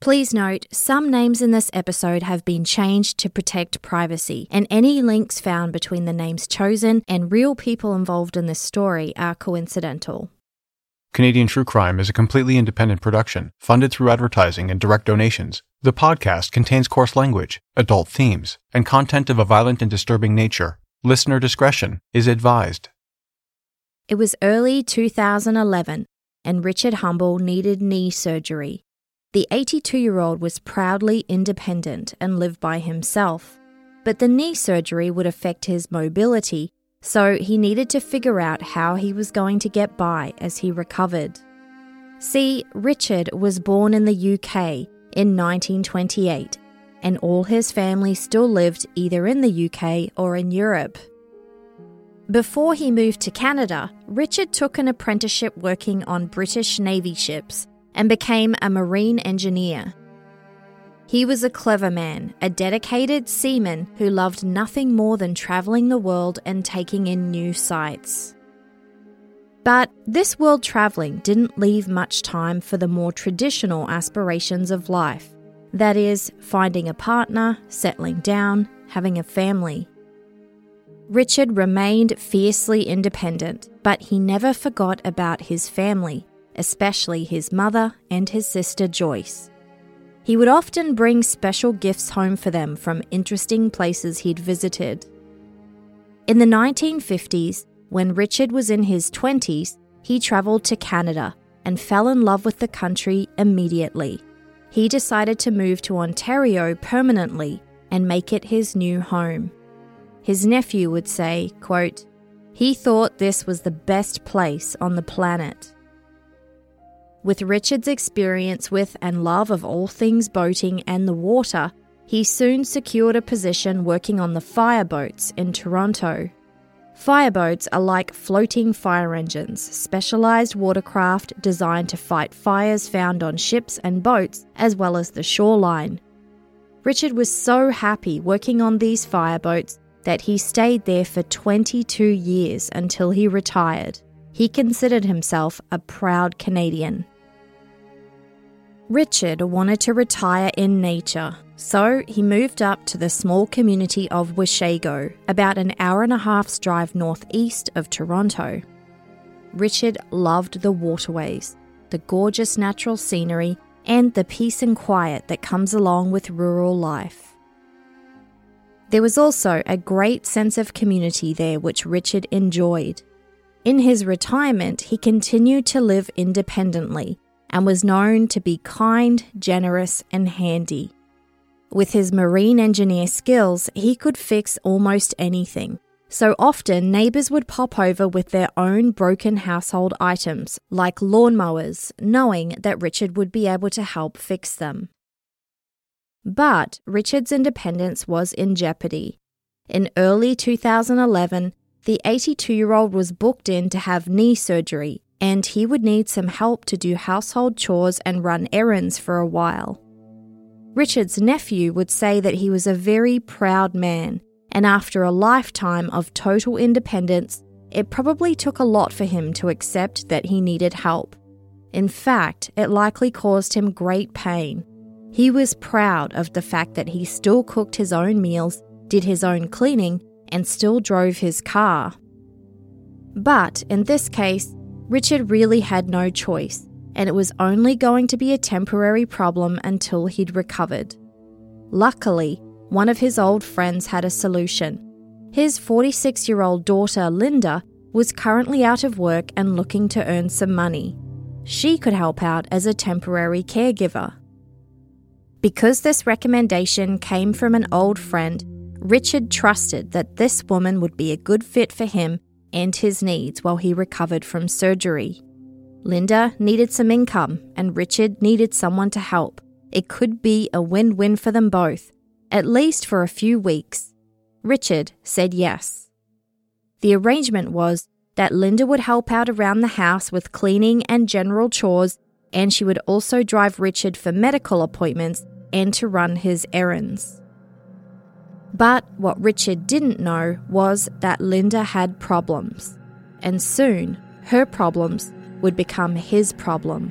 Please note, some names in this episode have been changed to protect privacy, and any links found between the names chosen and real people involved in this story are coincidental. Canadian True Crime is a completely independent production, funded through advertising and direct donations. The podcast contains coarse language, adult themes, and content of a violent and disturbing nature. Listener discretion is advised. It was early 2011, and Richard Humble needed knee surgery. The 82 year old was proudly independent and lived by himself. But the knee surgery would affect his mobility, so he needed to figure out how he was going to get by as he recovered. See, Richard was born in the UK in 1928, and all his family still lived either in the UK or in Europe. Before he moved to Canada, Richard took an apprenticeship working on British Navy ships and became a marine engineer. He was a clever man, a dedicated seaman who loved nothing more than travelling the world and taking in new sights. But this world travelling didn't leave much time for the more traditional aspirations of life that is, finding a partner, settling down, having a family. Richard remained fiercely independent, but he never forgot about his family especially his mother and his sister Joyce. He would often bring special gifts home for them from interesting places he'd visited. In the 1950s, when Richard was in his 20s, he travelled to Canada and fell in love with the country immediately. He decided to move to Ontario permanently and make it his new home. His nephew would say, quote, he thought this was the best place on the planet. With Richard's experience with and love of all things boating and the water, he soon secured a position working on the fireboats in Toronto. Fireboats are like floating fire engines, specialised watercraft designed to fight fires found on ships and boats, as well as the shoreline. Richard was so happy working on these fireboats that he stayed there for 22 years until he retired. He considered himself a proud Canadian. Richard wanted to retire in nature, so he moved up to the small community of Washago, about an hour and a half's drive northeast of Toronto. Richard loved the waterways, the gorgeous natural scenery, and the peace and quiet that comes along with rural life. There was also a great sense of community there which Richard enjoyed. In his retirement, he continued to live independently and was known to be kind, generous, and handy. With his marine engineer skills, he could fix almost anything. So often, neighbours would pop over with their own broken household items, like lawnmowers, knowing that Richard would be able to help fix them. But Richard's independence was in jeopardy. In early 2011, the 82 year old was booked in to have knee surgery and he would need some help to do household chores and run errands for a while. Richard's nephew would say that he was a very proud man, and after a lifetime of total independence, it probably took a lot for him to accept that he needed help. In fact, it likely caused him great pain. He was proud of the fact that he still cooked his own meals, did his own cleaning, and still drove his car. But in this case, Richard really had no choice, and it was only going to be a temporary problem until he'd recovered. Luckily, one of his old friends had a solution. His 46 year old daughter, Linda, was currently out of work and looking to earn some money. She could help out as a temporary caregiver. Because this recommendation came from an old friend, Richard trusted that this woman would be a good fit for him and his needs while he recovered from surgery. Linda needed some income, and Richard needed someone to help. It could be a win win for them both, at least for a few weeks. Richard said yes. The arrangement was that Linda would help out around the house with cleaning and general chores, and she would also drive Richard for medical appointments and to run his errands. But what Richard didn't know was that Linda had problems, and soon her problems would become his problem.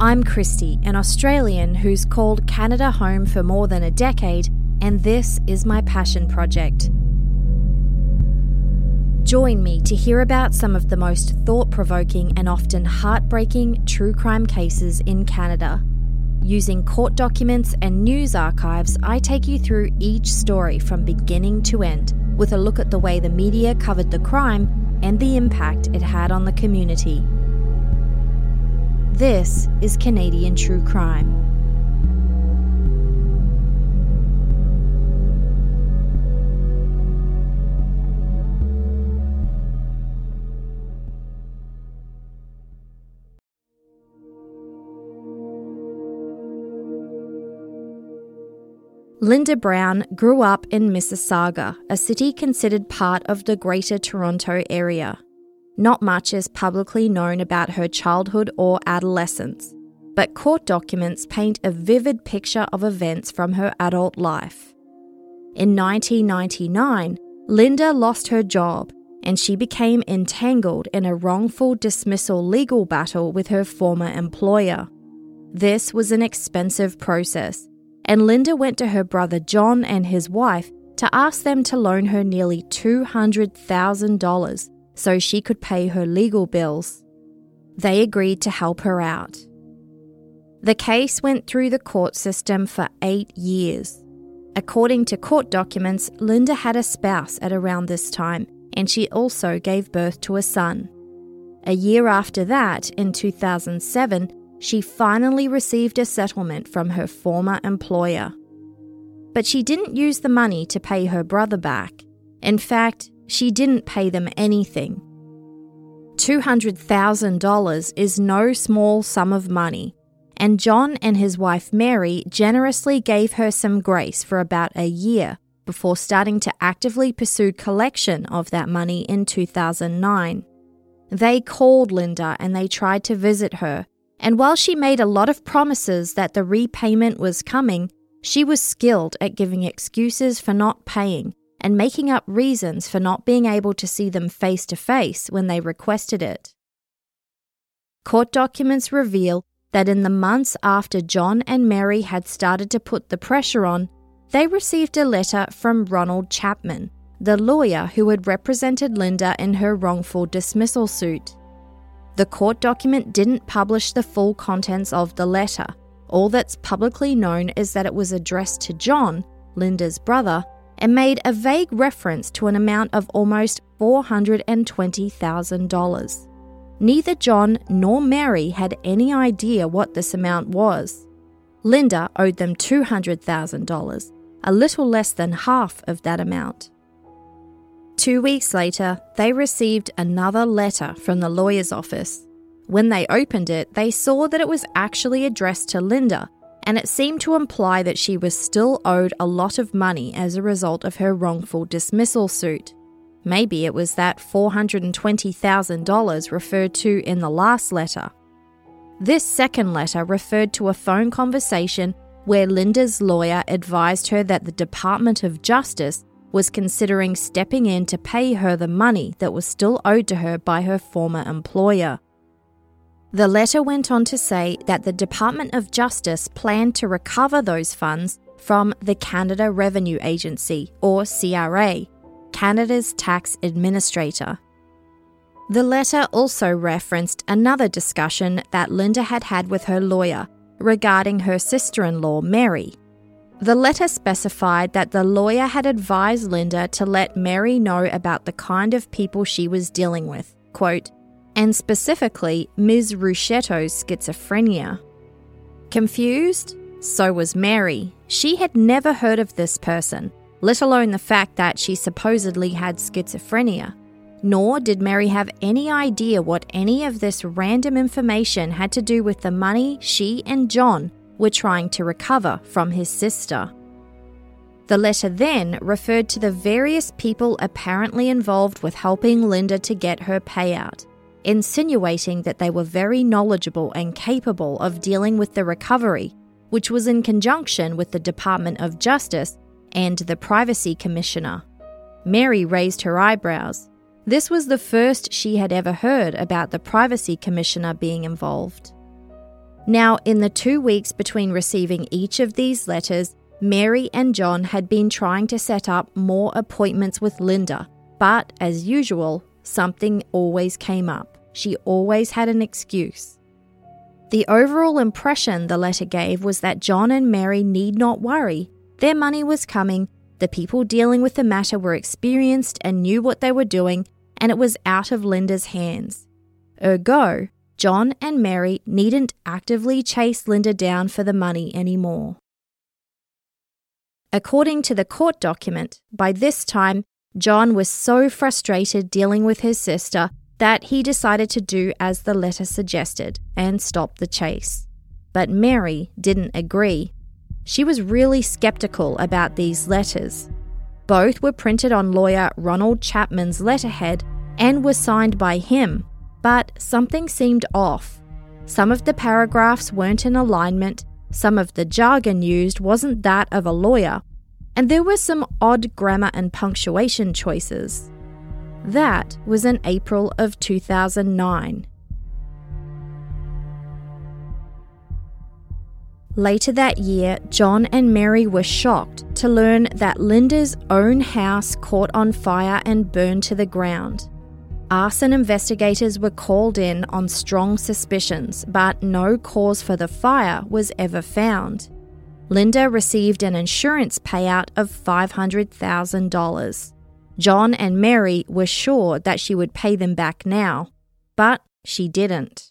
I'm Kristi, an Australian who's called Canada home for more than a decade, and this is my passion project. Join me to hear about some of the most thought provoking and often heartbreaking true crime cases in Canada. Using court documents and news archives, I take you through each story from beginning to end with a look at the way the media covered the crime and the impact it had on the community. This is Canadian True Crime. Linda Brown grew up in Mississauga, a city considered part of the Greater Toronto Area. Not much is publicly known about her childhood or adolescence, but court documents paint a vivid picture of events from her adult life. In 1999, Linda lost her job and she became entangled in a wrongful dismissal legal battle with her former employer. This was an expensive process and Linda went to her brother John and his wife to ask them to loan her nearly $200,000 so she could pay her legal bills. They agreed to help her out. The case went through the court system for eight years. According to court documents, Linda had a spouse at around this time, and she also gave birth to a son. A year after that, in 2007, she finally received a settlement from her former employer. But she didn't use the money to pay her brother back. In fact, she didn't pay them anything. $200,000 is no small sum of money, and John and his wife Mary generously gave her some grace for about a year before starting to actively pursue collection of that money in 2009. They called Linda and they tried to visit her, and while she made a lot of promises that the repayment was coming, she was skilled at giving excuses for not paying and making up reasons for not being able to see them face to face when they requested it. Court documents reveal that in the months after John and Mary had started to put the pressure on, they received a letter from Ronald Chapman, the lawyer who had represented Linda in her wrongful dismissal suit. The court document didn't publish the full contents of the letter. All that's publicly known is that it was addressed to John, Linda's brother, and made a vague reference to an amount of almost $420,000. Neither John nor Mary had any idea what this amount was. Linda owed them $200,000, a little less than half of that amount. Two weeks later, they received another letter from the lawyer's office. When they opened it, they saw that it was actually addressed to Linda and it seemed to imply that she was still owed a lot of money as a result of her wrongful dismissal suit. Maybe it was that $420,000 referred to in the last letter. This second letter referred to a phone conversation where Linda's lawyer advised her that the Department of Justice was considering stepping in to pay her the money that was still owed to her by her former employer. The letter went on to say that the Department of Justice planned to recover those funds from the Canada Revenue Agency, or CRA, Canada's tax administrator. The letter also referenced another discussion that Linda had had with her lawyer regarding her sister in law, Mary. The letter specified that the lawyer had advised Linda to let Mary know about the kind of people she was dealing with, quote, and specifically Ms. Ruscetto's schizophrenia. Confused? So was Mary. She had never heard of this person, let alone the fact that she supposedly had schizophrenia. Nor did Mary have any idea what any of this random information had to do with the money she and John were trying to recover from his sister. The letter then referred to the various people apparently involved with helping Linda to get her payout, insinuating that they were very knowledgeable and capable of dealing with the recovery, which was in conjunction with the Department of Justice and the Privacy Commissioner. Mary raised her eyebrows. This was the first she had ever heard about the Privacy Commissioner being involved. Now, in the two weeks between receiving each of these letters, Mary and John had been trying to set up more appointments with Linda, but as usual, something always came up. She always had an excuse. The overall impression the letter gave was that John and Mary need not worry. Their money was coming, the people dealing with the matter were experienced and knew what they were doing, and it was out of Linda's hands. Ergo, John and Mary needn't actively chase Linda down for the money anymore. According to the court document, by this time, John was so frustrated dealing with his sister that he decided to do as the letter suggested and stop the chase. But Mary didn't agree. She was really skeptical about these letters. Both were printed on lawyer Ronald Chapman's letterhead and were signed by him, but something seemed off. Some of the paragraphs weren't in alignment, some of the jargon used wasn't that of a lawyer, and there were some odd grammar and punctuation choices. That was in April of 2009. Later that year, John and Mary were shocked to learn that Linda's own house caught on fire and burned to the ground. Arson investigators were called in on strong suspicions, but no cause for the fire was ever found. Linda received an insurance payout of $500,000. John and Mary were sure that she would pay them back now, but she didn't.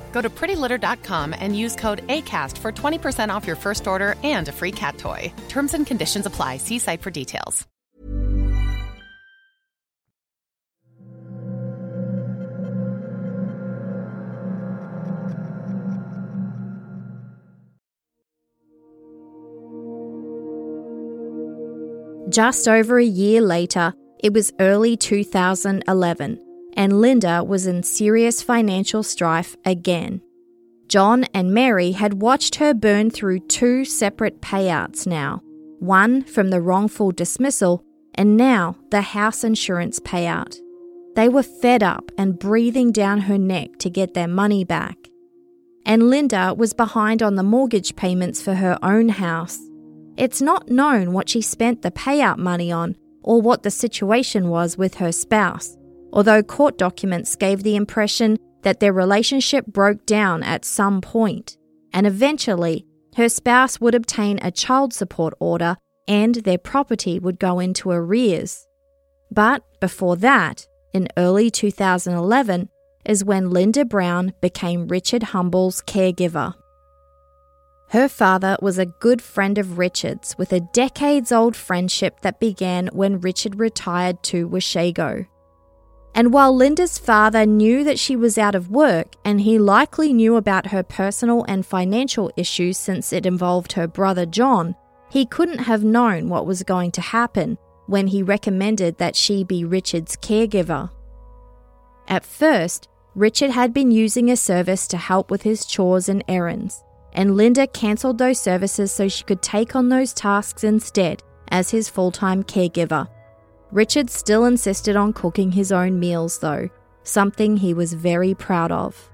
Go to prettylitter.com and use code ACAST for 20% off your first order and a free cat toy. Terms and conditions apply. See site for details. Just over a year later, it was early 2011 and Linda was in serious financial strife again. John and Mary had watched her burn through two separate payouts now one from the wrongful dismissal, and now the house insurance payout. They were fed up and breathing down her neck to get their money back. And Linda was behind on the mortgage payments for her own house. It's not known what she spent the payout money on or what the situation was with her spouse, although court documents gave the impression that their relationship broke down at some point, and eventually her spouse would obtain a child support order and their property would go into arrears. But before that, in early 2011, is when Linda Brown became Richard Humble's caregiver. Her father was a good friend of Richard's with a decades old friendship that began when Richard retired to Washago. And while Linda's father knew that she was out of work and he likely knew about her personal and financial issues since it involved her brother John, he couldn't have known what was going to happen when he recommended that she be Richard's caregiver. At first, Richard had been using a service to help with his chores and errands, and Linda cancelled those services so she could take on those tasks instead as his full time caregiver. Richard still insisted on cooking his own meals, though, something he was very proud of.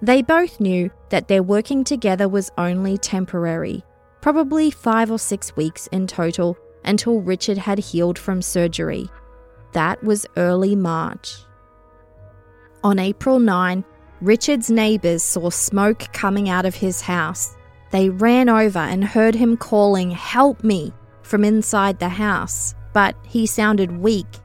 They both knew that their working together was only temporary, probably five or six weeks in total until Richard had healed from surgery. That was early March. On April 9, Richard's neighbours saw smoke coming out of his house. They ran over and heard him calling, Help me! from inside the house but he sounded weak.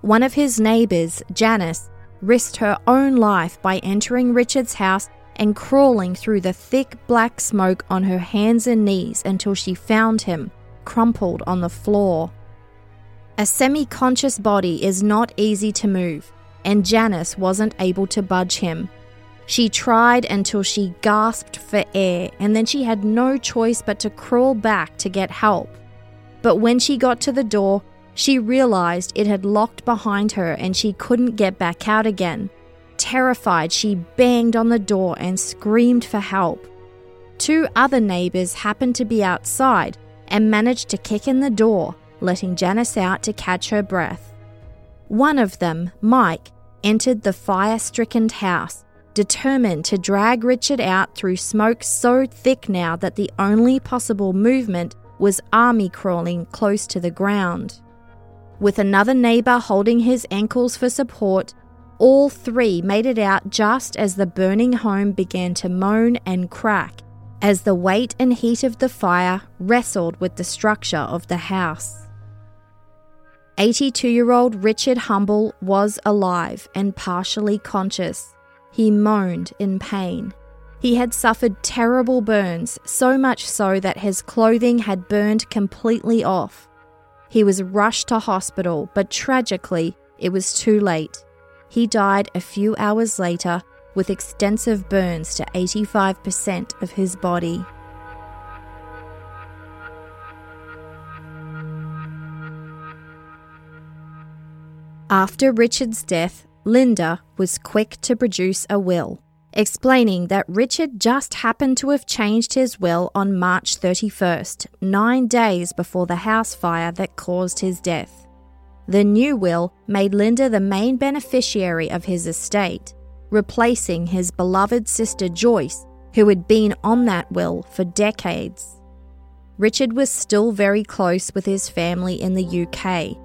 One of his neighbours, Janice, risked her own life by entering Richard's house and crawling through the thick black smoke on her hands and knees until she found him, crumpled on the floor. A semi conscious body is not easy to move, and Janice wasn't able to budge him. She tried until she gasped for air, and then she had no choice but to crawl back to get help. But when she got to the door, she realized it had locked behind her and she couldn't get back out again. Terrified, she banged on the door and screamed for help. Two other neighbours happened to be outside and managed to kick in the door, letting Janice out to catch her breath. One of them, Mike, entered the fire stricken house, determined to drag Richard out through smoke so thick now that the only possible movement was army crawling close to the ground. With another neighbour holding his ankles for support, all three made it out just as the burning home began to moan and crack as the weight and heat of the fire wrestled with the structure of the house. 82 year old Richard Humble was alive and partially conscious. He moaned in pain. He had suffered terrible burns, so much so that his clothing had burned completely off. He was rushed to hospital, but tragically, it was too late. He died a few hours later with extensive burns to 85% of his body. After Richard's death, Linda was quick to produce a will explaining that Richard just happened to have changed his will on March 31st, nine days before the house fire that caused his death. The new will made Linda the main beneficiary of his estate, replacing his beloved sister Joyce, who had been on that will for decades. Richard was still very close with his family in the UK,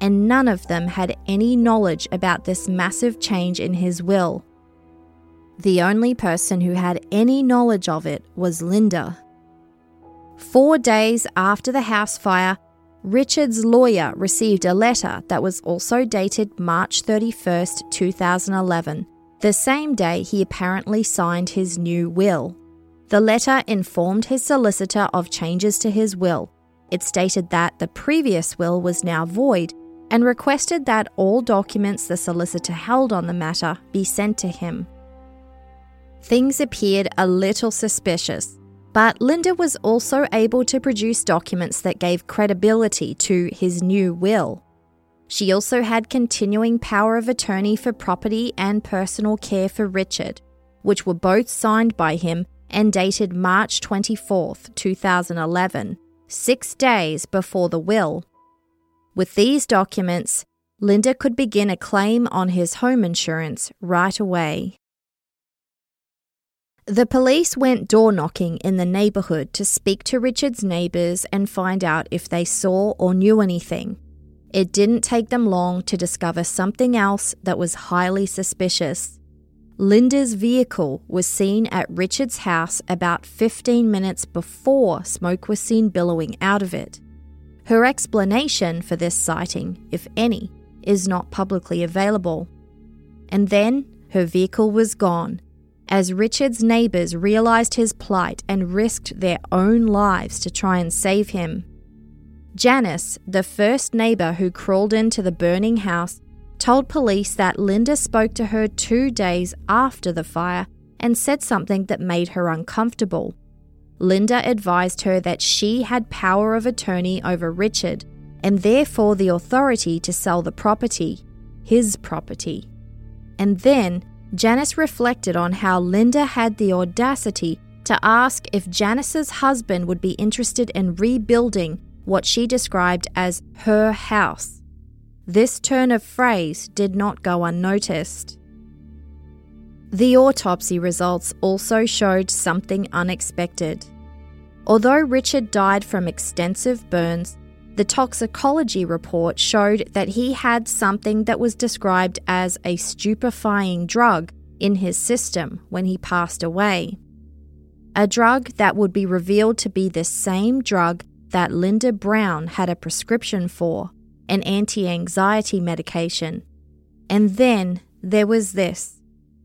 and none of them had any knowledge about this massive change in his will the only person who had any knowledge of it was Linda. Four days after the house fire, Richard's lawyer received a letter that was also dated March 31st, 2011, the same day he apparently signed his new will. The letter informed his solicitor of changes to his will. It stated that the previous will was now void and requested that all documents the solicitor held on the matter be sent to him. Things appeared a little suspicious. But Linda was also able to produce documents that gave credibility to his new will. She also had continuing power of attorney for property and personal care for Richard, which were both signed by him and dated March 24, 2011, six days before the will. With these documents, Linda could begin a claim on his home insurance right away. The police went door knocking in the neighbourhood to speak to Richard's neighbours and find out if they saw or knew anything. It didn't take them long to discover something else that was highly suspicious. Linda's vehicle was seen at Richard's house about 15 minutes before smoke was seen billowing out of it. Her explanation for this sighting, if any, is not publicly available. And then her vehicle was gone, as Richard's neighbours realised his plight and risked their own lives to try and save him. Janice, the first neighbour who crawled into the burning house, told police that Linda spoke to her two days after the fire and said something that made her uncomfortable. Linda advised her that she had power of attorney over Richard and therefore the authority to sell the property, his property. And then Janice reflected on how Linda had the audacity to ask if Janice's husband would be interested in rebuilding what she described as her house. This turn of phrase did not go unnoticed. The autopsy results also showed something unexpected. Although Richard died from extensive burns, the toxicology report showed that he had something that was described as a stupefying drug in his system when he passed away. A drug that would be revealed to be the same drug that Linda Brown had a prescription for, an anti anxiety medication. And then there was this.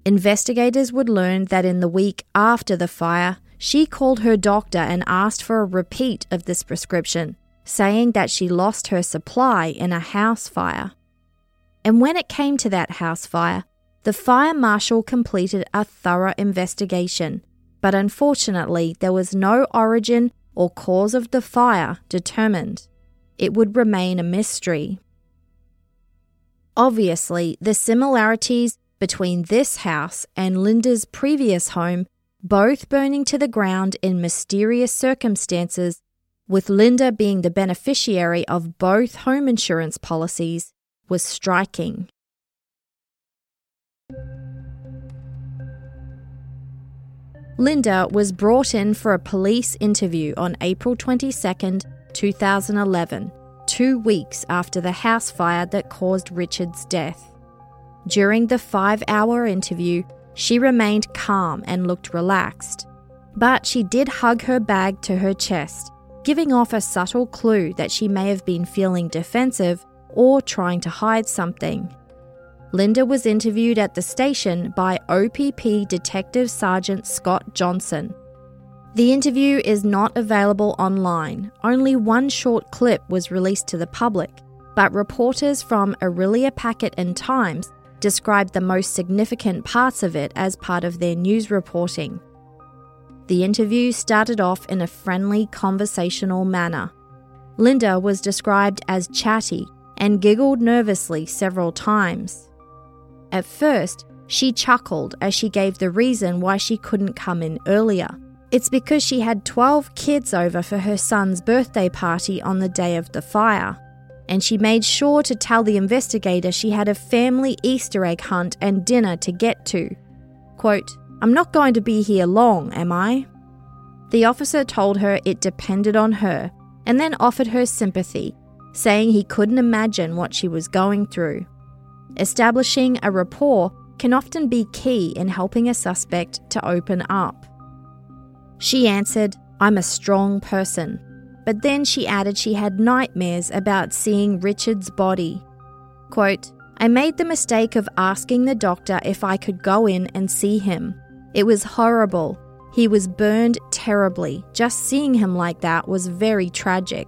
Investigators would learn that in the week after the fire, she called her doctor and asked for a repeat of this prescription, saying that she lost her supply in a house fire. And when it came to that house fire, the fire marshal completed a thorough investigation, but unfortunately, there was no origin or cause of the fire determined. It would remain a mystery. Obviously, the similarities between this house and Linda's previous home, both burning to the ground in mysterious circumstances, with Linda being the beneficiary of both home insurance policies, was striking. Linda was brought in for a police interview on April 22, 2011, two weeks after the house fire that caused Richard's death. During the five hour interview, she remained calm and looked relaxed. But she did hug her bag to her chest, giving off a subtle clue that she may have been feeling defensive or trying to hide something. Linda was interviewed at the station by OPP Detective Sergeant Scott Johnson. The interview is not available online, only one short clip was released to the public, but reporters from Orillia Packet and Times described the most significant parts of it as part of their news reporting. The interview started off in a friendly conversational manner. Linda was described as chatty and giggled nervously several times. At first, she chuckled as she gave the reason why she couldn't come in earlier. It's because she had 12 kids over for her son's birthday party on the day of the fire. And she made sure to tell the investigator she had a family Easter egg hunt and dinner to get to. Quote, I'm not going to be here long, am I? The officer told her it depended on her and then offered her sympathy, saying he couldn't imagine what she was going through. Establishing a rapport can often be key in helping a suspect to open up. She answered, I'm a strong person. But then she added she had nightmares about seeing Richard's body. Quote, I made the mistake of asking the doctor if I could go in and see him. It was horrible. He was burned terribly. Just seeing him like that was very tragic.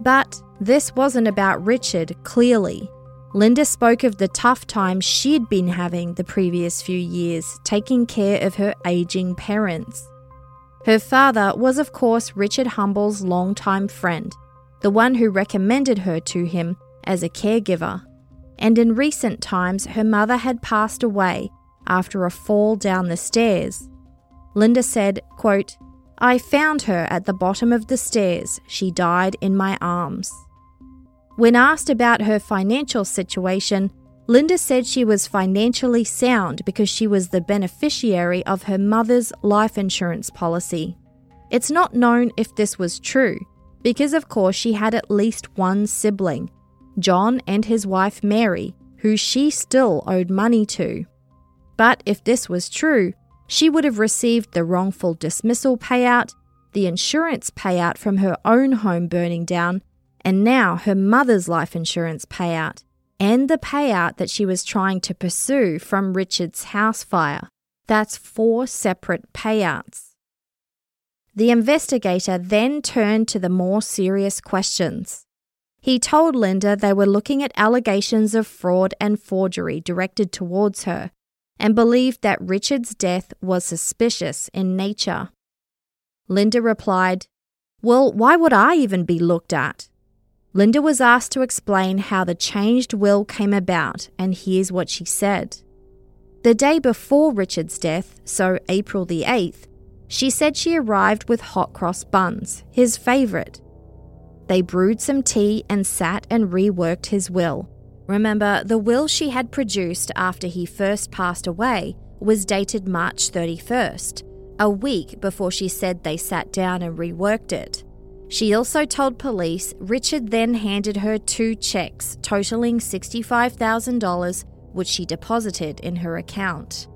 But this wasn't about Richard, clearly. Linda spoke of the tough time she'd been having the previous few years taking care of her aging parents. Her father was, of course, Richard Humble's longtime friend, the one who recommended her to him as a caregiver. And in recent times, her mother had passed away after a fall down the stairs. Linda said, quote, I found her at the bottom of the stairs. She died in my arms. When asked about her financial situation, Linda said she was financially sound because she was the beneficiary of her mother's life insurance policy. It's not known if this was true, because of course she had at least one sibling, John and his wife Mary, who she still owed money to. But if this was true, she would have received the wrongful dismissal payout, the insurance payout from her own home burning down, and now her mother's life insurance payout, and the payout that she was trying to pursue from Richard's house fire. That's four separate payouts. The investigator then turned to the more serious questions. He told Linda they were looking at allegations of fraud and forgery directed towards her and believed that Richard's death was suspicious in nature. Linda replied, Well, why would I even be looked at? Linda was asked to explain how the changed will came about, and here's what she said. The day before Richard's death, so April the 8th, she said she arrived with hot cross buns, his favourite. They brewed some tea and sat and reworked his will. Remember, the will she had produced after he first passed away was dated March 31st, a week before she said they sat down and reworked it. She also told police Richard then handed her two checks totaling $65,000, which she deposited in her account.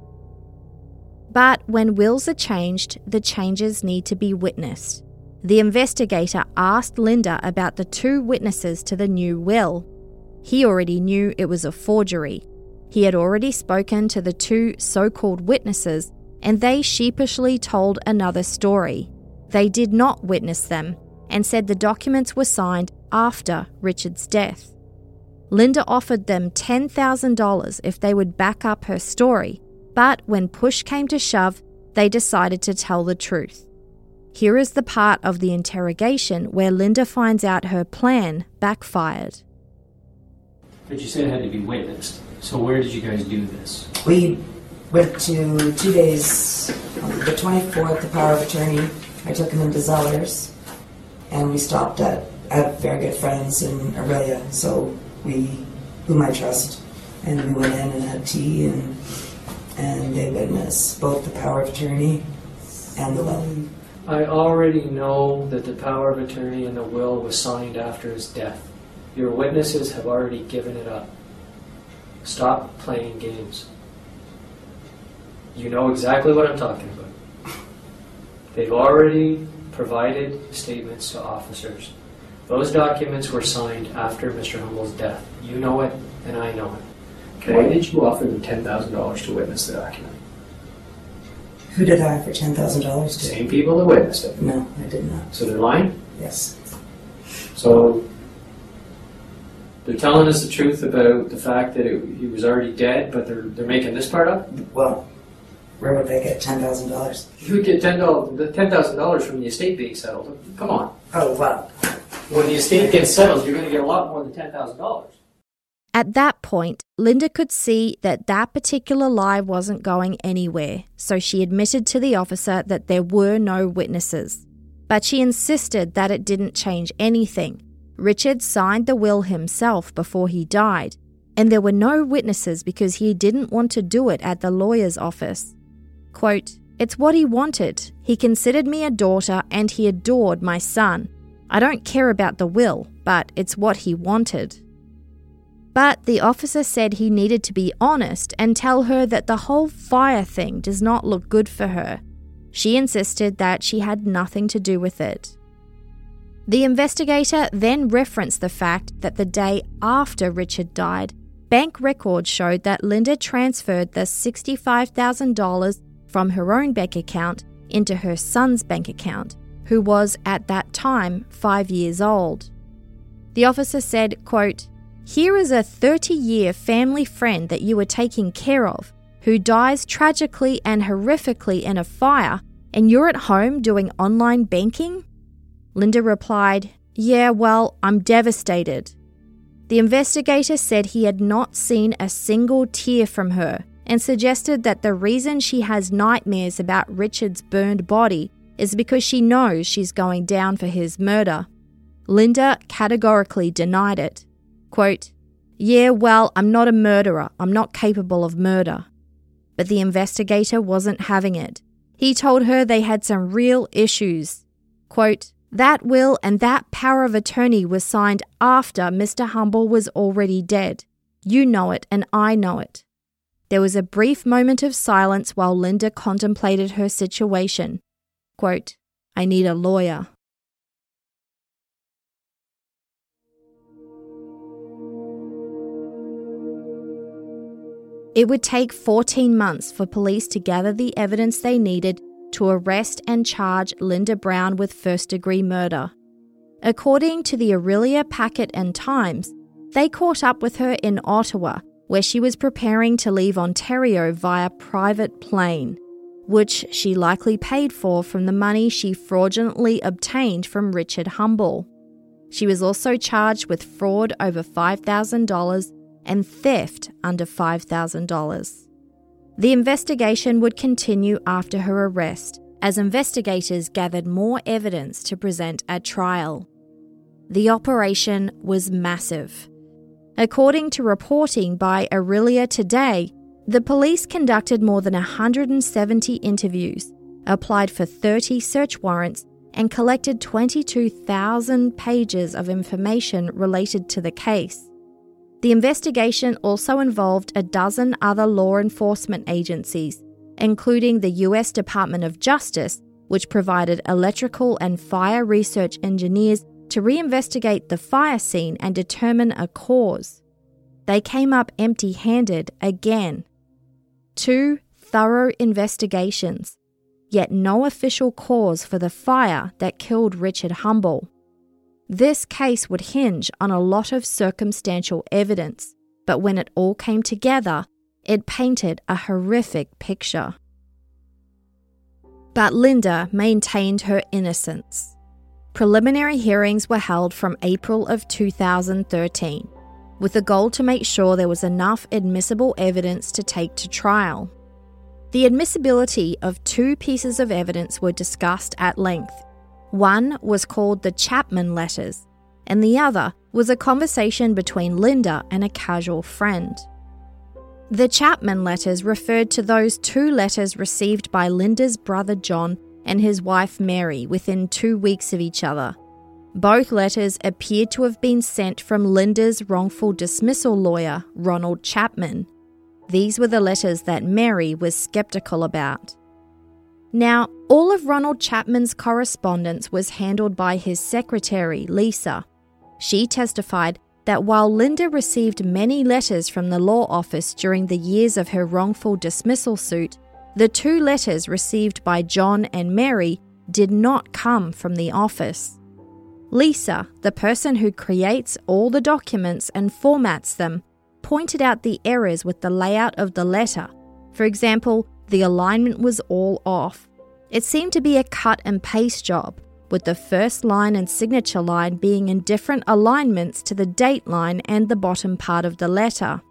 But when wills are changed, the changes need to be witnessed. The investigator asked Linda about the two witnesses to the new will. He already knew it was a forgery. He had already spoken to the two so called witnesses, and they sheepishly told another story. They did not witness them, and said the documents were signed after Richard's death. Linda offered them $10,000 if they would back up her story, but when push came to shove, they decided to tell the truth. Here is the part of the interrogation where Linda finds out her plan backfired. But you said it had to be witnessed. So where did you guys do this? We went to two days, on the 24th, the power of attorney. I took him into Zellers and we stopped at, I have very good friends in Orillia, so we, whom I trust, and we went in and had tea, and and they witnessed both the power of attorney and the will. I already know that the power of attorney and the will was signed after his death. Your witnesses have already given it up. Stop playing games. You know exactly what I'm talking about. They've already provided statements to officers. Those documents were signed after Mr. Humble's death. You know it, and I know it. Okay. Why did you offer them $10,000 to witness the document? Who did I offer $10,000 to? Same people that witnessed it. No, I did not. So they're lying? Yes. So they're telling us the truth about the fact that it, he was already dead, but they're, they're making this part up? Well, where would they get ten thousand dollars? You would get ten dollars, ten thousand dollars from the estate being settled. Come on. Oh well. When the estate gets settled, you're going to get a lot more than ten thousand dollars. At that point, Linda could see that that particular lie wasn't going anywhere, so she admitted to the officer that there were no witnesses. But she insisted that it didn't change anything. Richard signed the will himself before he died, and there were no witnesses because he didn't want to do it at the lawyer's office. Quote, It's what he wanted. He considered me a daughter and he adored my son. I don't care about the will, but it's what he wanted. But the officer said he needed to be honest and tell her that the whole fire thing does not look good for her. She insisted that she had nothing to do with it. The investigator then referenced the fact that the day after Richard died, bank records showed that Linda transferred the $65,000 from her own bank account into her son's bank account, who was at that time five years old. The officer said, quote, Here is a 30 year family friend that you were taking care of, who dies tragically and horrifically in a fire, And you're at home doing online banking? Linda replied, Yeah, well, I'm devastated. The investigator said he had not seen a single tear from her and suggested that the reason she has nightmares about Richard's burned body is because she knows she's going down for his murder. Linda categorically denied it. Quote, Yeah, well, I'm not a murderer. I'm not capable of murder. But the investigator wasn't having it. He told her they had some real issues. Quote, that will and that power of attorney was signed after Mr. Humble was already dead. You know it, and I know it. There was a brief moment of silence while Linda contemplated her situation. Quote, I need a lawyer. It would take 14 months for police to gather the evidence they needed to arrest and charge Linda Brown with first degree murder. According to the Orillia Packet and Times, they caught up with her in Ottawa, where she was preparing to leave Ontario via private plane, which she likely paid for from the money she fraudulently obtained from Richard Humble. She was also charged with fraud over $5,000 and theft under $5,000. The investigation would continue after her arrest as investigators gathered more evidence to present at trial. The operation was massive. According to reporting by Orillia Today, the police conducted more than 170 interviews, applied for 30 search warrants, and collected 22,000 pages of information related to the case. The investigation also involved a dozen other law enforcement agencies, including the US Department of Justice, which provided electrical and fire research engineers to reinvestigate the fire scene and determine a cause. They came up empty handed again. Two thorough investigations, yet no official cause for the fire that killed Richard Humble. This case would hinge on a lot of circumstantial evidence, but when it all came together, it painted a horrific picture. But Linda maintained her innocence. Preliminary hearings were held from April of 2013, with the goal to make sure there was enough admissible evidence to take to trial. The admissibility of two pieces of evidence were discussed at length one was called the Chapman Letters, and the other was a conversation between Linda and a casual friend. The Chapman letters referred to those two letters received by Linda's brother John and his wife Mary within two weeks of each other. Both letters appeared to have been sent from Linda's wrongful dismissal lawyer, Ronald Chapman. These were the letters that Mary was skeptical about. Now, all of Ronald Chapman's correspondence was handled by his secretary, Lisa. She testified that while Linda received many letters from the law office during the years of her wrongful dismissal suit, the two letters received by John and Mary did not come from the office. Lisa, the person who creates all the documents and formats them, pointed out the errors with the layout of the letter. For example, the alignment was all off. It seemed to be a cut and paste job, with the first line and signature line being in different alignments to the date line and the bottom part of the letter.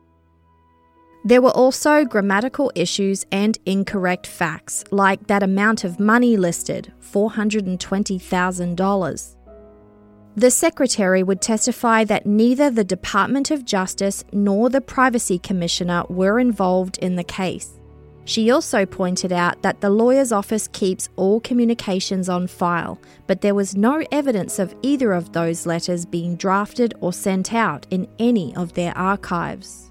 There were also grammatical issues and incorrect facts, like that amount of money listed $420,000. The Secretary would testify that neither the Department of Justice nor the Privacy Commissioner were involved in the case. She also pointed out that the lawyer's office keeps all communications on file, but there was no evidence of either of those letters being drafted or sent out in any of their archives.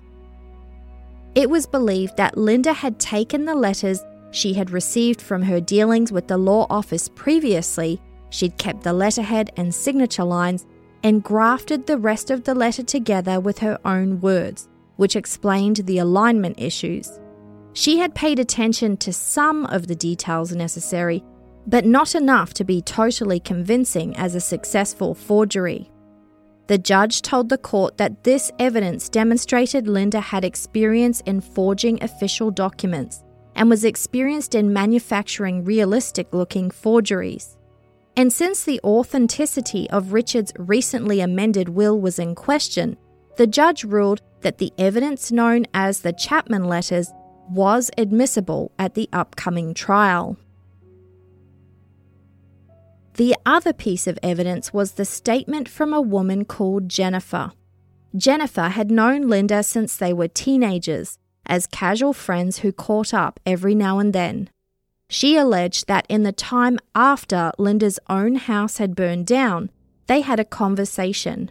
It was believed that Linda had taken the letters she had received from her dealings with the law office previously, she'd kept the letterhead and signature lines, and grafted the rest of the letter together with her own words, which explained the alignment issues. She had paid attention to some of the details necessary, but not enough to be totally convincing as a successful forgery. The judge told the court that this evidence demonstrated Linda had experience in forging official documents and was experienced in manufacturing realistic looking forgeries. And since the authenticity of Richard's recently amended will was in question, the judge ruled that the evidence known as the Chapman letters was admissible at the upcoming trial. The other piece of evidence was the statement from a woman called Jennifer. Jennifer had known Linda since they were teenagers, as casual friends who caught up every now and then. She alleged that in the time after Linda's own house had burned down, they had a conversation.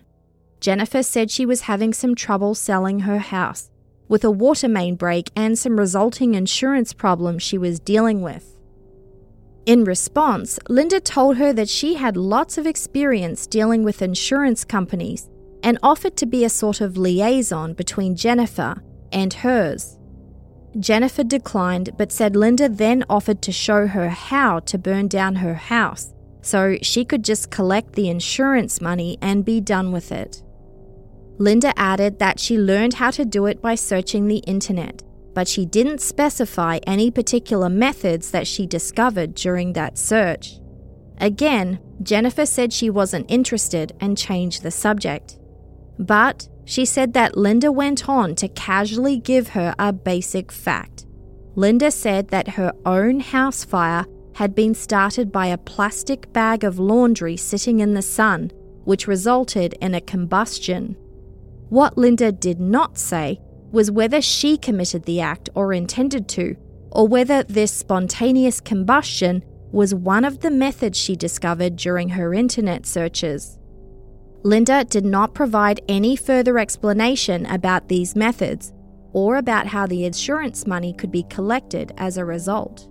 Jennifer said she was having some trouble selling her house, with a water main break and some resulting insurance problems she was dealing with. In response, Linda told her that she had lots of experience dealing with insurance companies and offered to be a sort of liaison between Jennifer and hers. Jennifer declined but said Linda then offered to show her how to burn down her house so she could just collect the insurance money and be done with it. Linda added that she learned how to do it by searching the internet but she didn't specify any particular methods that she discovered during that search. Again, Jennifer said she wasn't interested and changed the subject. But she said that Linda went on to casually give her a basic fact. Linda said that her own house fire had been started by a plastic bag of laundry sitting in the sun, which resulted in a combustion. What Linda did not say was whether she committed the act or intended to, or whether this spontaneous combustion was one of the methods she discovered during her internet searches. Linda did not provide any further explanation about these methods or about how the insurance money could be collected as a result.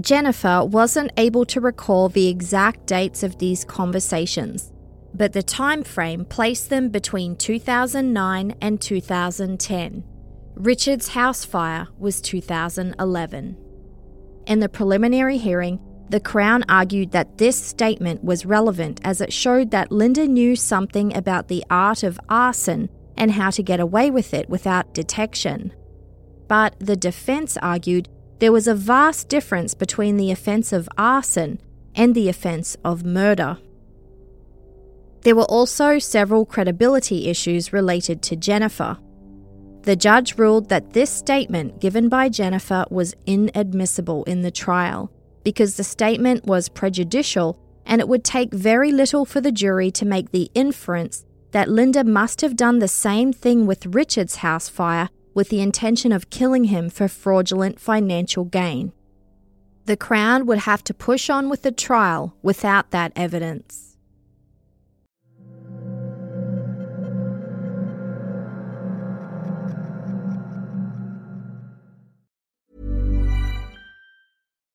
Jennifer wasn't able to recall the exact dates of these conversations, but the time frame placed them between 2009 and 2010. Richard's house fire was 2011. In the preliminary hearing, the Crown argued that this statement was relevant as it showed that Linda knew something about the art of arson and how to get away with it without detection. But the defence argued there was a vast difference between the offence of arson and the offence of murder. There were also several credibility issues related to Jennifer. The judge ruled that this statement given by Jennifer was inadmissible in the trial because the statement was prejudicial and it would take very little for the jury to make the inference that Linda must have done the same thing with Richard's house fire with the intention of killing him for fraudulent financial gain. The Crown would have to push on with the trial without that evidence.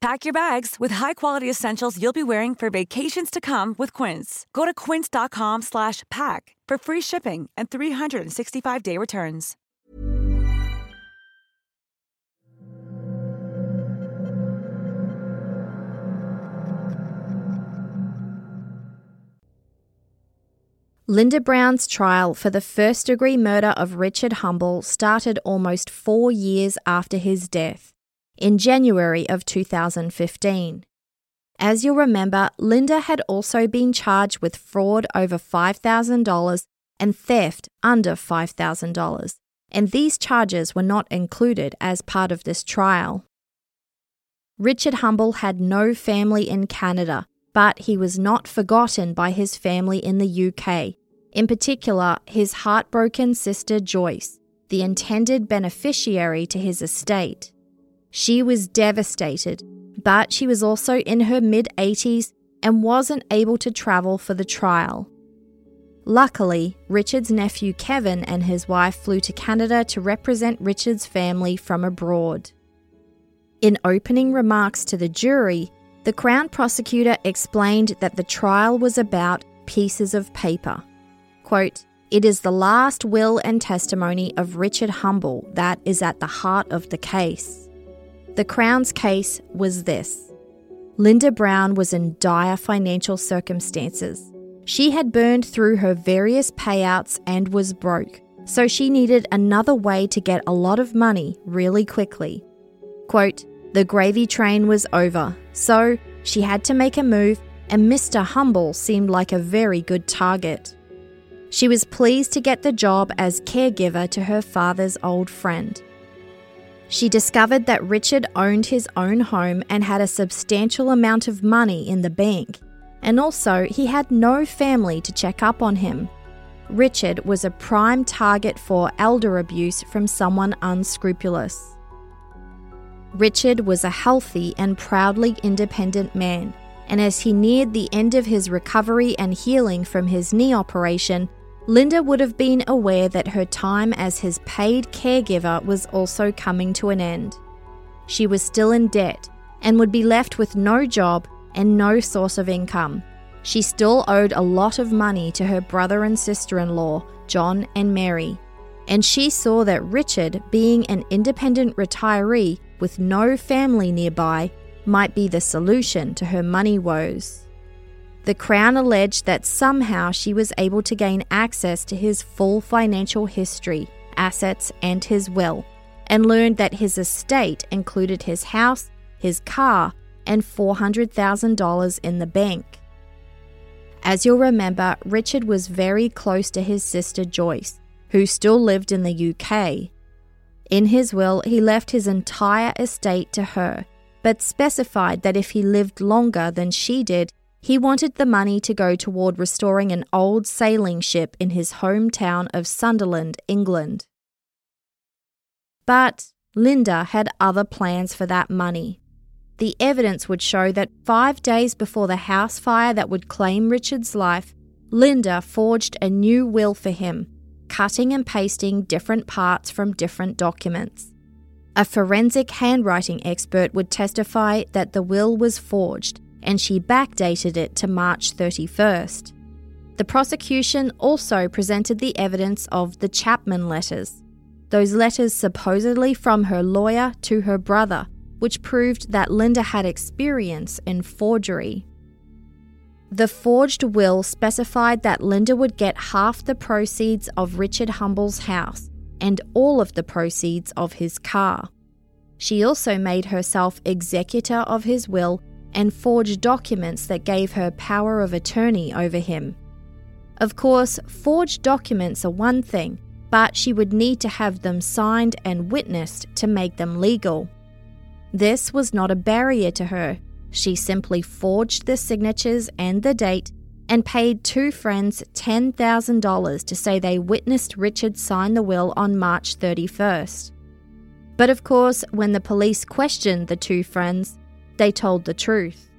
Pack your bags with high-quality essentials you'll be wearing for vacations to come with Quince. Go to quince.com slash pack for free shipping and 365-day returns. Linda Brown's trial for the first-degree murder of Richard Humble started almost 4 years after his death in January of 2015. As you'll remember, Linda had also been charged with fraud over $5,000 and theft under $5,000, and these charges were not included as part of this trial. Richard Humble had no family in Canada, but he was not forgotten by his family in the UK, in particular, his heartbroken sister Joyce, the intended beneficiary to his estate. She was devastated, but she was also in her mid 80s and wasn't able to travel for the trial. Luckily, Richard's nephew Kevin and his wife flew to Canada to represent Richard's family from abroad. In opening remarks to the jury, the Crown prosecutor explained that the trial was about pieces of paper. Quote, it is the last will and testimony of Richard Humble that is at the heart of the case. The Crown's case was this Linda Brown was in dire financial circumstances. She had burned through her various payouts and was broke, so she needed another way to get a lot of money really quickly. Quote, the gravy train was over, so she had to make a move, and Mr. Humble seemed like a very good target. She was pleased to get the job as caregiver to her father's old friend. She discovered that Richard owned his own home and had a substantial amount of money in the bank, and also he had no family to check up on him. Richard was a prime target for elder abuse from someone unscrupulous. Richard was a healthy and proudly independent man, and as he neared the end of his recovery and healing from his knee operation, Linda would have been aware that her time as his paid caregiver was also coming to an end. She was still in debt and would be left with no job and no source of income. She still owed a lot of money to her brother and sister in law, John and Mary, and she saw that Richard, being an independent retiree with no family nearby, might be the solution to her money woes. The Crown alleged that somehow she was able to gain access to his full financial history, assets, and his will, and learned that his estate included his house, his car, and $400,000 in the bank. As you'll remember, Richard was very close to his sister Joyce, who still lived in the UK. In his will, he left his entire estate to her, but specified that if he lived longer than she did, he wanted the money to go toward restoring an old sailing ship in his hometown of Sunderland, England. But Linda had other plans for that money. The evidence would show that five days before the house fire that would claim Richard's life, Linda forged a new will for him, cutting and pasting different parts from different documents. A forensic handwriting expert would testify that the will was forged and she backdated it to March 31st. The prosecution also presented the evidence of the Chapman letters, those letters supposedly from her lawyer to her brother, which proved that Linda had experience in forgery. The forged will specified that Linda would get half the proceeds of Richard Humble's house and all of the proceeds of his car. She also made herself executor of his will and forged documents that gave her power of attorney over him. Of course, forged documents are one thing, but she would need to have them signed and witnessed to make them legal. This was not a barrier to her. She simply forged the signatures and the date and paid two friends $10,000 to say they witnessed Richard sign the will on March 31st. But of course, when the police questioned the two friends, they told the truth.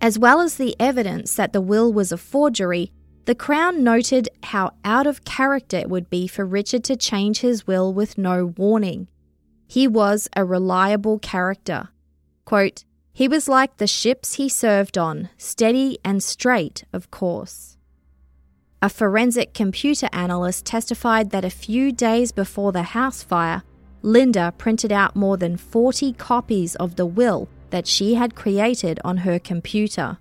As well as the evidence that the will was a forgery, the Crown noted how out of character it would be for Richard to change his will with no warning. He was a reliable character. Quote, he was like the ships he served on, steady and straight, of course. A forensic computer analyst testified that a few days before the house fire, Linda printed out more than 40 copies of the will that she had created on her computer.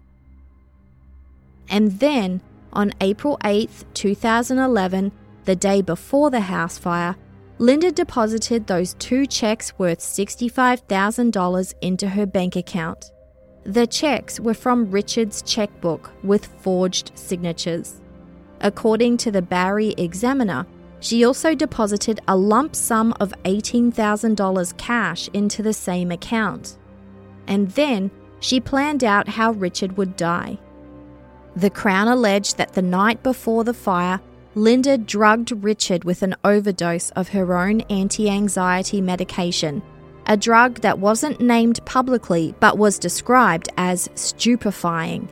And then, on April 8, 2011, the day before the house fire, Linda deposited those two checks worth $65,000 into her bank account. The checks were from Richard's checkbook with forged signatures. According to the Barrie Examiner, she also deposited a lump sum of $18,000 cash into the same account. And then, she planned out how Richard would die. The Crown alleged that the night before the fire, Linda drugged Richard with an overdose of her own anti anxiety medication, a drug that wasn't named publicly but was described as stupefying.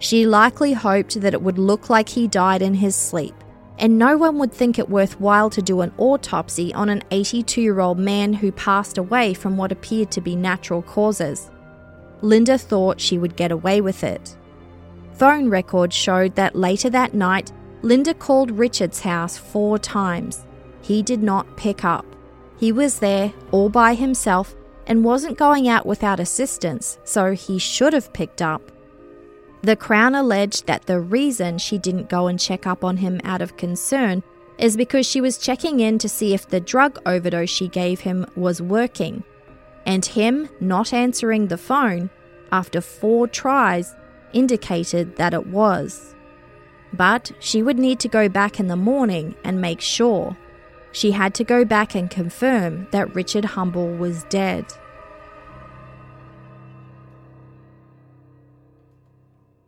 She likely hoped that it would look like he died in his sleep, and no one would think it worthwhile to do an autopsy on an 82 year old man who passed away from what appeared to be natural causes. Linda thought she would get away with it. Phone records showed that later that night, Linda called Richard's house four times. He did not pick up. He was there all by himself and wasn't going out without assistance, so he should have picked up. The Crown alleged that the reason she didn't go and check up on him out of concern is because she was checking in to see if the drug overdose she gave him was working. And him not answering the phone after four tries indicated that it was but she would need to go back in the morning and make sure. She had to go back and confirm that Richard Humble was dead.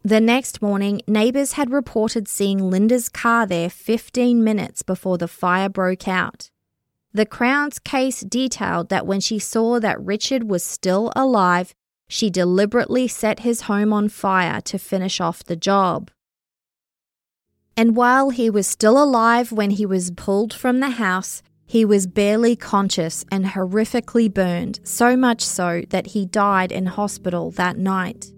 The next morning, neighbours had reported seeing Linda's car there 15 minutes before the fire broke out. The Crown's case detailed that when she saw that Richard was still alive, she deliberately set his home on fire to finish off the job. And while he was still alive when he was pulled from the house, he was barely conscious and horrifically burned, so much so that he died in hospital that night.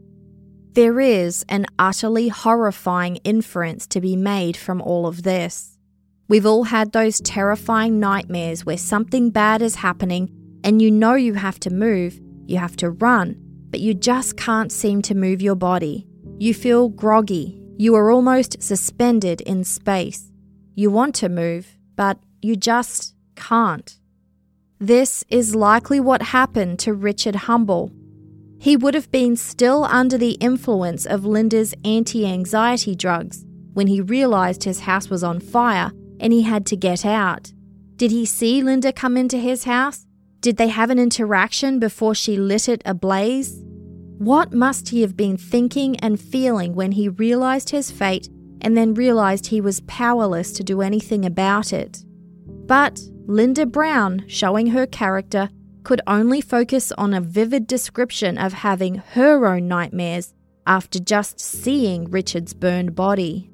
There is an utterly horrifying inference to be made from all of this. We've all had those terrifying nightmares where something bad is happening and you know you have to move, you have to run, but you just can't seem to move your body. You feel groggy, you are almost suspended in space. You want to move, but you just can't. This is likely what happened to Richard Humble. He would have been still under the influence of Linda's anti anxiety drugs when he realized his house was on fire and he had to get out. Did he see Linda come into his house? Did they have an interaction before she lit it ablaze? What must he have been thinking and feeling when he realized his fate and then realized he was powerless to do anything about it? But Linda Brown, showing her character, could only focus on a vivid description of having her own nightmares after just seeing Richard's burned body.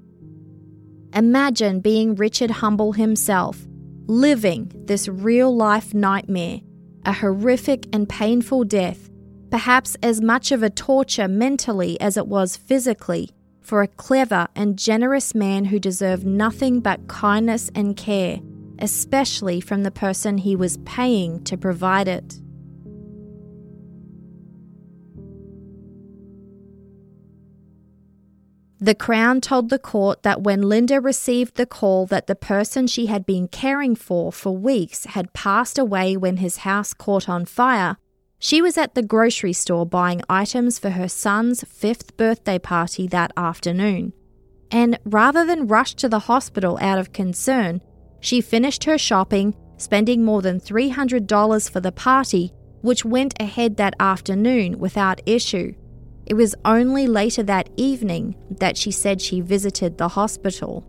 Imagine being Richard Humble himself, living this real life nightmare, a horrific and painful death perhaps as much of a torture mentally as it was physically, for a clever and generous man who deserved nothing but kindness and care, especially from the person he was paying to provide it. The Crown told the court that when Linda received the call that the person she had been caring for for weeks had passed away when his house caught on fire, she was at the grocery store buying items for her son's fifth birthday party that afternoon. And rather than rush to the hospital out of concern, she finished her shopping, spending more than $300 for the party, which went ahead that afternoon without issue. It was only later that evening that she said she visited the hospital.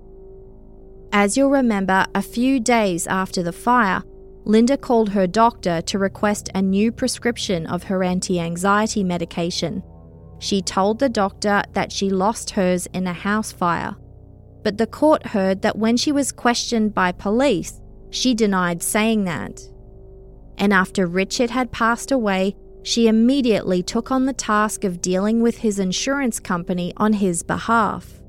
As you'll remember, a few days after the fire, Linda called her doctor to request a new prescription of her anti anxiety medication. She told the doctor that she lost hers in a house fire. But the court heard that when she was questioned by police, she denied saying that. And after Richard had passed away, she immediately took on the task of dealing with his insurance company on his behalf.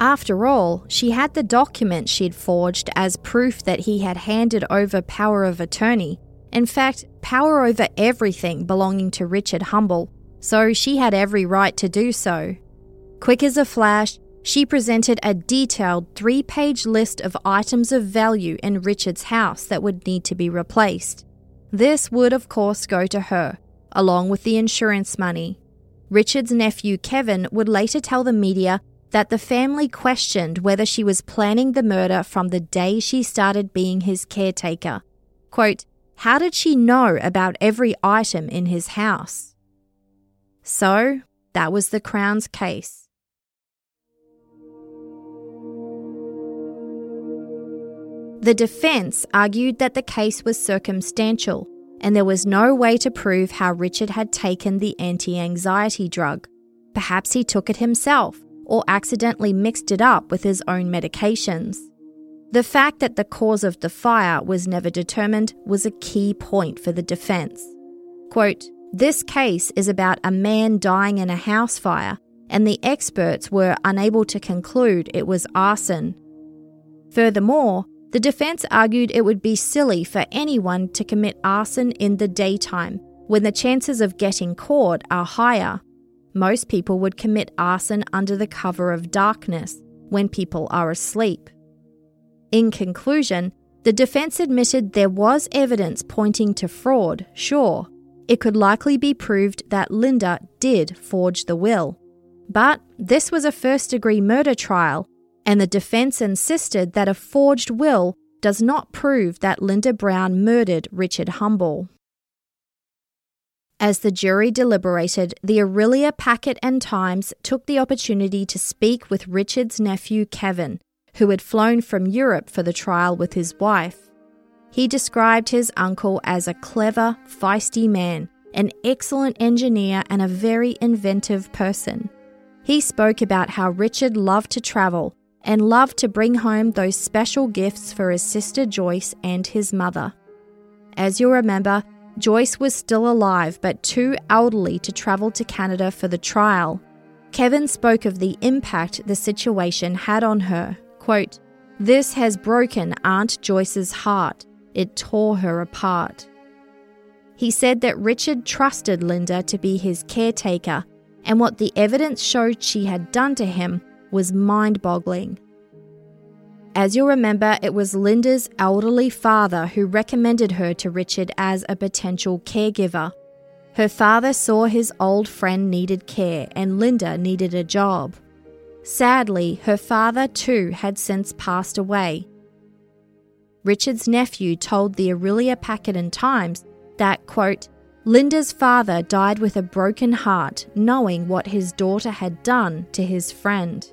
After all, she had the document she'd forged as proof that he had handed over power of attorney. In fact, power over everything belonging to Richard Humble, so she had every right to do so. Quick as a flash, she presented a detailed three page list of items of value in Richard's house that would need to be replaced. This would, of course, go to her, along with the insurance money. Richard's nephew Kevin would later tell the media that the family questioned whether she was planning the murder from the day she started being his caretaker. Quote, How did she know about every item in his house? So, that was the Crown's case. The defense argued that the case was circumstantial and there was no way to prove how Richard had taken the anti anxiety drug. Perhaps he took it himself or accidentally mixed it up with his own medications. The fact that the cause of the fire was never determined was a key point for the defense. Quote, This case is about a man dying in a house fire, and the experts were unable to conclude it was arson. Furthermore, the defense argued it would be silly for anyone to commit arson in the daytime when the chances of getting caught are higher. Most people would commit arson under the cover of darkness when people are asleep. In conclusion, the defense admitted there was evidence pointing to fraud, sure. It could likely be proved that Linda did forge the will. But this was a first degree murder trial, and the defense insisted that a forged will does not prove that Linda Brown murdered Richard Humble. As the jury deliberated, the Orillia Packet and Times took the opportunity to speak with Richard's nephew Kevin, who had flown from Europe for the trial with his wife. He described his uncle as a clever, feisty man, an excellent engineer, and a very inventive person. He spoke about how Richard loved to travel and loved to bring home those special gifts for his sister Joyce and his mother. As you'll remember, Joyce was still alive but too elderly to travel to Canada for the trial. Kevin spoke of the impact the situation had on her. Quote, This has broken Aunt Joyce's heart. It tore her apart. He said that Richard trusted Linda to be his caretaker, and what the evidence showed she had done to him was mind boggling. As you'll remember, it was Linda's elderly father who recommended her to Richard as a potential caregiver. Her father saw his old friend needed care and Linda needed a job. Sadly, her father too had since passed away. Richard's nephew told the Orillia and Times that, quote, Linda's father died with a broken heart knowing what his daughter had done to his friend.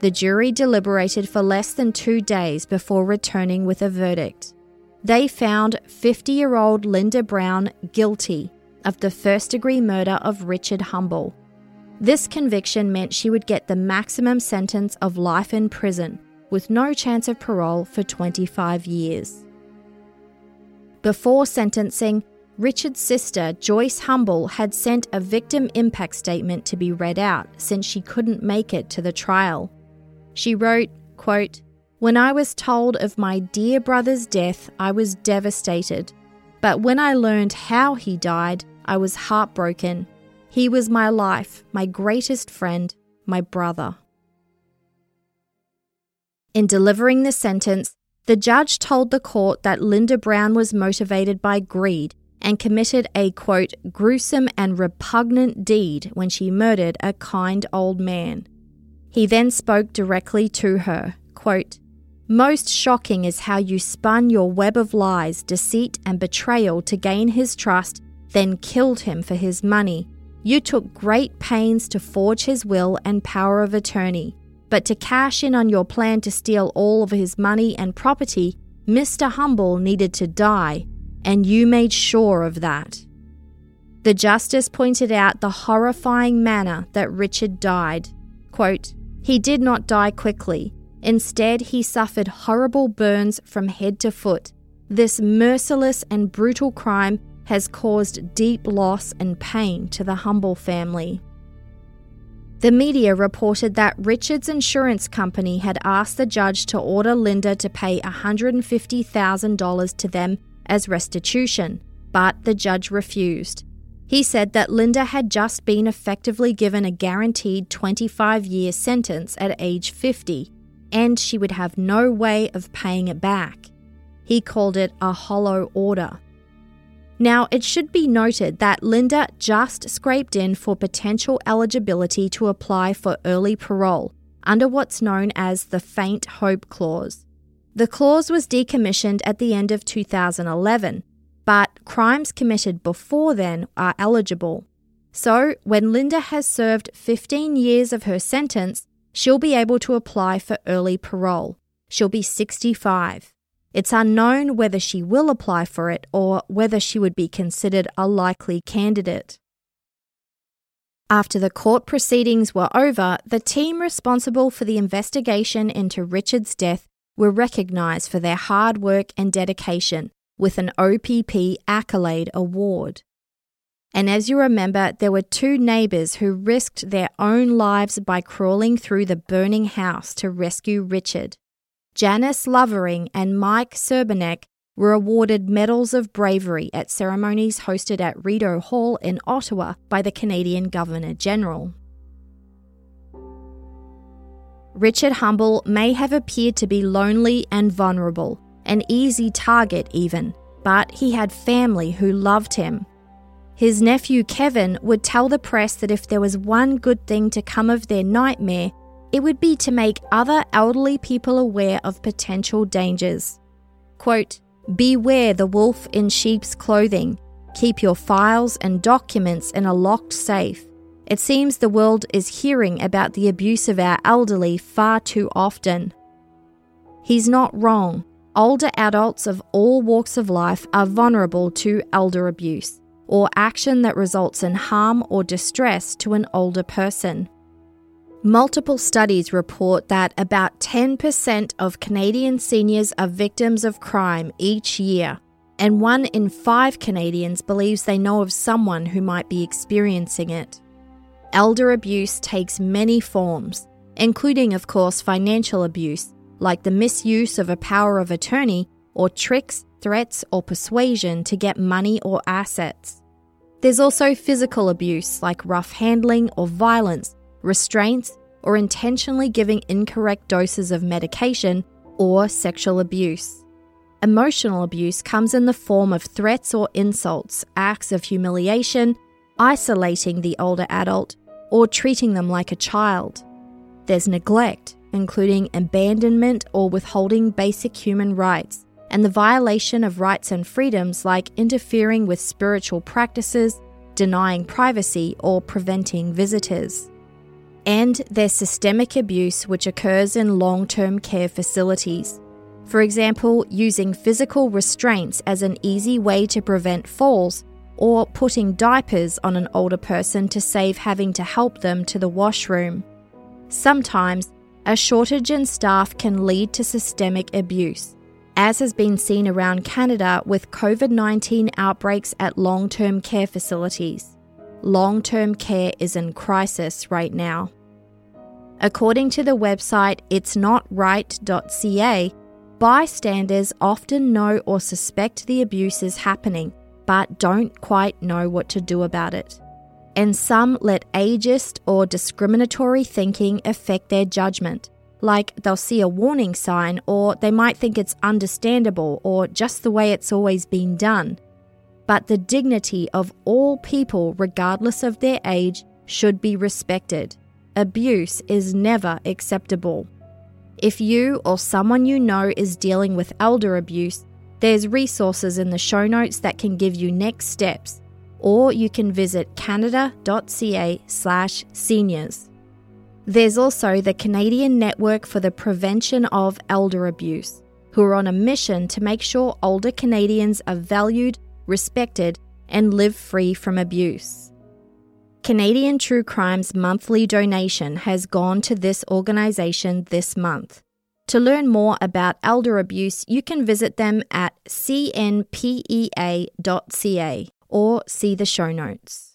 The jury deliberated for less than two days before returning with a verdict. They found 50 year old Linda Brown guilty of the first degree murder of Richard Humble. This conviction meant she would get the maximum sentence of life in prison, with no chance of parole for 25 years. Before sentencing, Richard's sister, Joyce Humble, had sent a victim impact statement to be read out since she couldn't make it to the trial. She wrote, quote, When I was told of my dear brother's death, I was devastated. But when I learned how he died, I was heartbroken. He was my life, my greatest friend, my brother. In delivering the sentence, the judge told the court that Linda Brown was motivated by greed and committed a quote, gruesome and repugnant deed when she murdered a kind old man. He then spoke directly to her, quote, Most shocking is how you spun your web of lies, deceit, and betrayal to gain his trust, then killed him for his money. You took great pains to forge his will and power of attorney, but to cash in on your plan to steal all of his money and property, Mr. Humble needed to die, and you made sure of that. The justice pointed out the horrifying manner that Richard died. Quote, he did not die quickly. Instead, he suffered horrible burns from head to foot. This merciless and brutal crime has caused deep loss and pain to the Humble family. The media reported that Richard's insurance company had asked the judge to order Linda to pay $150,000 to them as restitution, but the judge refused. He said that Linda had just been effectively given a guaranteed 25 year sentence at age 50, and she would have no way of paying it back. He called it a hollow order. Now, it should be noted that Linda just scraped in for potential eligibility to apply for early parole under what's known as the Faint Hope Clause. The clause was decommissioned at the end of 2011 but crimes committed before then are eligible. So, when Linda has served 15 years of her sentence, she'll be able to apply for early parole. She'll be 65. It's unknown whether she will apply for it or whether she would be considered a likely candidate. After the court proceedings were over, the team responsible for the investigation into Richard's death were recognised for their hard work and dedication with an OPP Accolade Award. And as you remember, there were two neighbours who risked their own lives by crawling through the burning house to rescue Richard. Janice Lovering and Mike Serbanek were awarded Medals of Bravery at ceremonies hosted at Rideau Hall in Ottawa by the Canadian Governor General. Richard Humble may have appeared to be lonely and vulnerable, an easy target even, but he had family who loved him. His nephew Kevin would tell the press that if there was one good thing to come of their nightmare, it would be to make other elderly people aware of potential dangers. Quote, Beware the wolf in sheep's clothing. Keep your files and documents in a locked safe. It seems the world is hearing about the abuse of our elderly far too often. He's not wrong. Older adults of all walks of life are vulnerable to elder abuse or action that results in harm or distress to an older person. Multiple studies report that about 10% of Canadian seniors are victims of crime each year, and one in five Canadians believes they know of someone who might be experiencing it. Elder abuse takes many forms, including, of course, financial abuse, like the misuse of a power of attorney or tricks, threats, or persuasion to get money or assets. There's also physical abuse, like rough handling or violence restraints, or intentionally giving incorrect doses of medication, or sexual abuse. Emotional abuse comes in the form of threats or insults, acts of humiliation, isolating the older adult, or treating them like a child. There's neglect, including abandonment or withholding basic human rights, and the violation of rights and freedoms like interfering with spiritual practices, denying privacy, or preventing visitors and there's systemic abuse which occurs in long term care facilities. For example, using physical restraints as an easy way to prevent falls, or putting diapers on an older person to save having to help them to the washroom. Sometimes, a shortage in staff can lead to systemic abuse, as has been seen around Canada with COVID 19 outbreaks at long term care facilities. Long term care is in crisis right now. According to the website itsnotright.ca, bystanders often know or suspect the abuse is happening, but don't quite know what to do about it. And some let ageist or discriminatory thinking affect their judgment, like they'll see a warning sign or they might think it's understandable or just the way it's always been done. But the dignity of all people, regardless of their age, should be respected abuse is never acceptable. If you or someone you know is dealing with elder abuse, there's resources in the show notes that can give you next steps, or you can visit canada.ca/slash seniors. There's also the Canadian Network for the Prevention of Elder Abuse, who are on a mission to make sure older Canadians are valued, respected, and live free from abuse. Canadian True Crime's monthly donation has gone to this organisation this month. To learn more about elder abuse, you can visit them at cnpea.ca or see the show notes.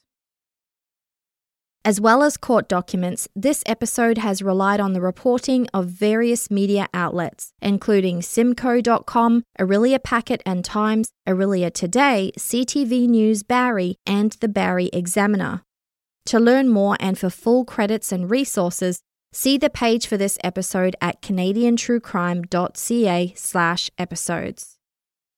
As well as court documents, this episode has relied on the reporting of various media outlets, including Simcoe.com, Orillia Packet and Times, Orillia Today, CTV News Barrie, and the Barrie Examiner. To learn more and for full credits and resources, see the page for this episode at canadiantruecrime.ca slash episodes.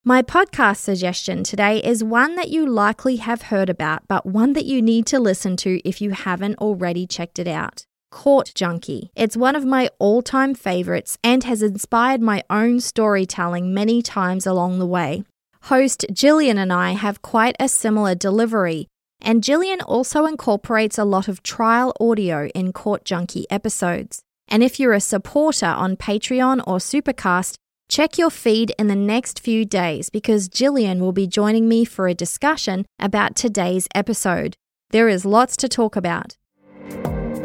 My podcast suggestion today is one that you likely have heard about, but one that you need to listen to if you haven't already checked it out. Court Junkie. It's one of my all time favorites and has inspired my own storytelling many times along the way. Host Jillian and I have quite a similar delivery, and Jillian also incorporates a lot of trial audio in Court Junkie episodes. And if you're a supporter on Patreon or Supercast, check your feed in the next few days because Jillian will be joining me for a discussion about today's episode. There is lots to talk about.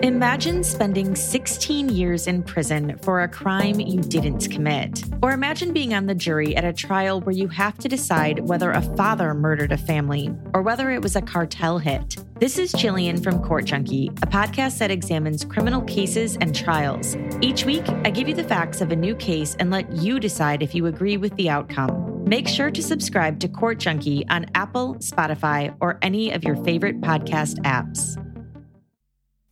Imagine spending 16 years in prison for a crime you didn't commit. Or imagine being on the jury at a trial where you have to decide whether a father murdered a family or whether it was a cartel hit. This is Jillian from Court Junkie, a podcast that examines criminal cases and trials. Each week, I give you the facts of a new case and let you decide if you agree with the outcome. Make sure to subscribe to Court Junkie on Apple, Spotify, or any of your favorite podcast apps.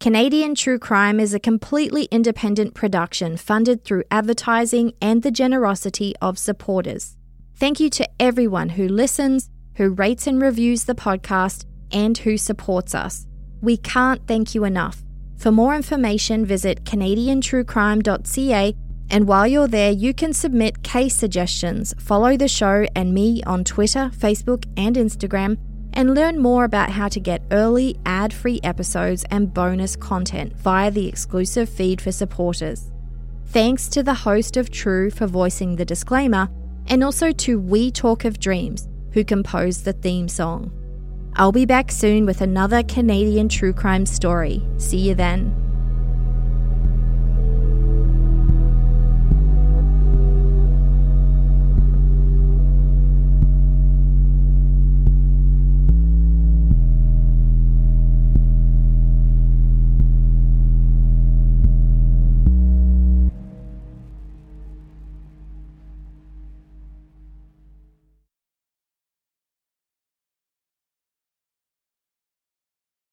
Canadian True Crime is a completely independent production funded through advertising and the generosity of supporters. Thank you to everyone who listens, who rates and reviews the podcast, and who supports us. We can't thank you enough. For more information, visit CanadianTrueCrime.ca, and while you're there, you can submit case suggestions, follow the show and me on Twitter, Facebook, and Instagram and learn more about how to get early ad free episodes and bonus content via the exclusive feed for supporters. Thanks to the host of True for voicing the disclaimer, and also to We Talk of Dreams, who composed the theme song. I'll be back soon with another Canadian true crime story. See you then.